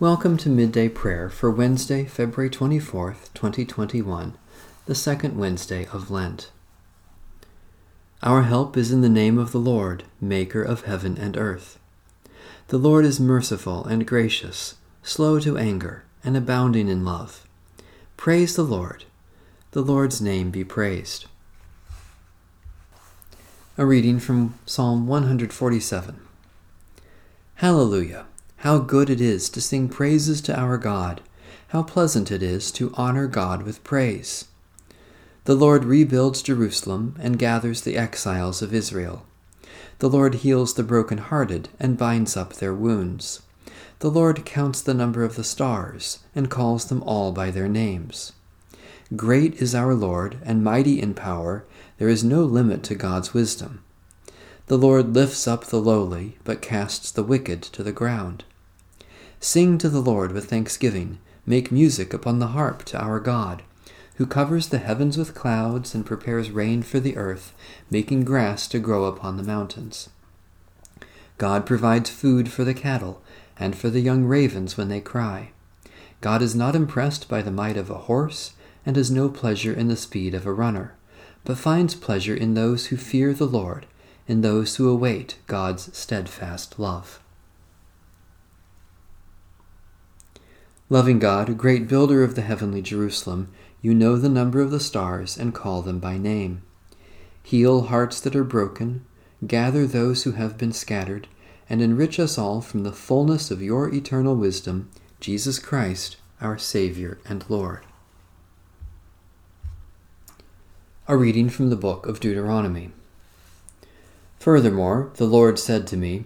Welcome to Midday Prayer for Wednesday, February 24th, 2021, the second Wednesday of Lent. Our help is in the name of the Lord, Maker of heaven and earth. The Lord is merciful and gracious, slow to anger, and abounding in love. Praise the Lord. The Lord's name be praised. A reading from Psalm 147. Hallelujah. How good it is to sing praises to our God! How pleasant it is to honor God with praise! The Lord rebuilds Jerusalem and gathers the exiles of Israel. The Lord heals the broken-hearted and binds up their wounds. The Lord counts the number of the stars and calls them all by their names. Great is our Lord and mighty in power. There is no limit to God's wisdom. The Lord lifts up the lowly, but casts the wicked to the ground. Sing to the Lord with thanksgiving. Make music upon the harp to our God, who covers the heavens with clouds and prepares rain for the earth, making grass to grow upon the mountains. God provides food for the cattle and for the young ravens when they cry. God is not impressed by the might of a horse and has no pleasure in the speed of a runner, but finds pleasure in those who fear the Lord, in those who await God's steadfast love. Loving God, great builder of the heavenly Jerusalem, you know the number of the stars and call them by name. Heal hearts that are broken, gather those who have been scattered, and enrich us all from the fullness of your eternal wisdom, Jesus Christ, our Savior and Lord. A reading from the book of Deuteronomy. Furthermore, the Lord said to me,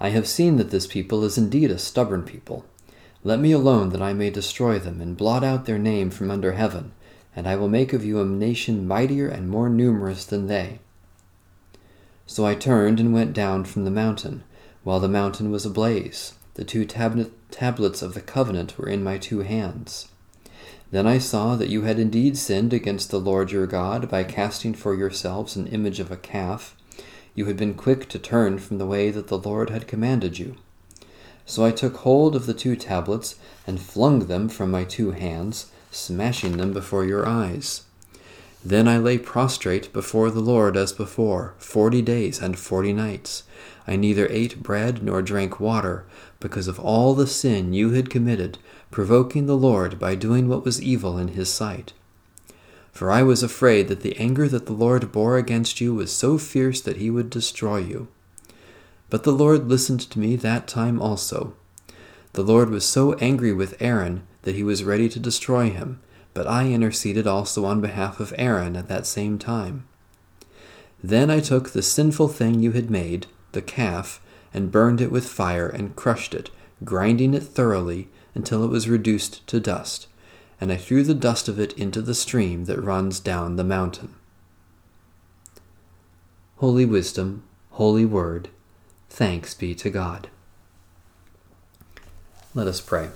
I have seen that this people is indeed a stubborn people. Let me alone that I may destroy them, and blot out their name from under heaven, and I will make of you a nation mightier and more numerous than they. So I turned and went down from the mountain, while the mountain was ablaze. The two tab- tablets of the covenant were in my two hands. Then I saw that you had indeed sinned against the Lord your God by casting for yourselves an image of a calf. You had been quick to turn from the way that the Lord had commanded you. So I took hold of the two tablets and flung them from my two hands, smashing them before your eyes. Then I lay prostrate before the Lord as before, forty days and forty nights. I neither ate bread nor drank water, because of all the sin you had committed, provoking the Lord by doing what was evil in his sight. For I was afraid that the anger that the Lord bore against you was so fierce that he would destroy you. But the Lord listened to me that time also. The Lord was so angry with Aaron that he was ready to destroy him, but I interceded also on behalf of Aaron at that same time. Then I took the sinful thing you had made, the calf, and burned it with fire and crushed it, grinding it thoroughly until it was reduced to dust, and I threw the dust of it into the stream that runs down the mountain. Holy Wisdom, Holy Word, Thanks be to God. Let us pray.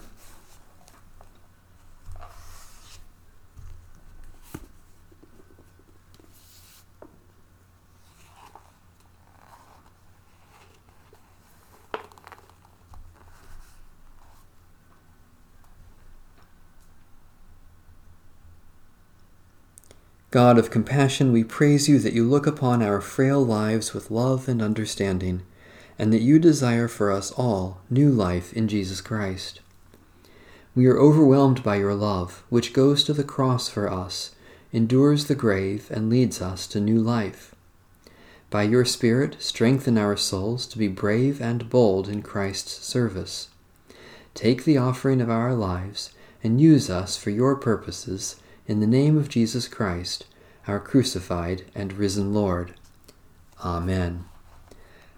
God of compassion, we praise you that you look upon our frail lives with love and understanding and that you desire for us all new life in Jesus Christ. We are overwhelmed by your love, which goes to the cross for us, endures the grave, and leads us to new life. By your Spirit, strengthen our souls to be brave and bold in Christ's service. Take the offering of our lives and use us for your purposes in the name of Jesus Christ, our crucified and risen Lord. Amen.